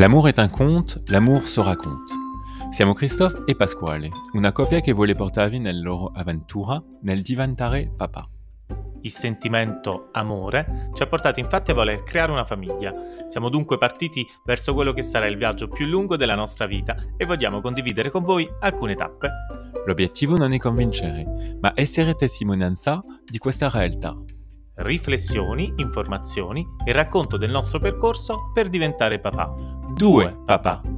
L'amour est un conte, l'amour se raconte. Siamo Christophe e Pasquale, una coppia che vuole portarvi nella loro avventura nel diventare papà. Il sentimento amore ci ha portati infatti a voler creare una famiglia. Siamo dunque partiti verso quello che sarà il viaggio più lungo della nostra vita e vogliamo condividere con voi alcune tappe. L'obiettivo non è convincere, ma essere testimonianza di questa realtà. Riflessioni, informazioni e racconto del nostro percorso per diventare papà. Due papà.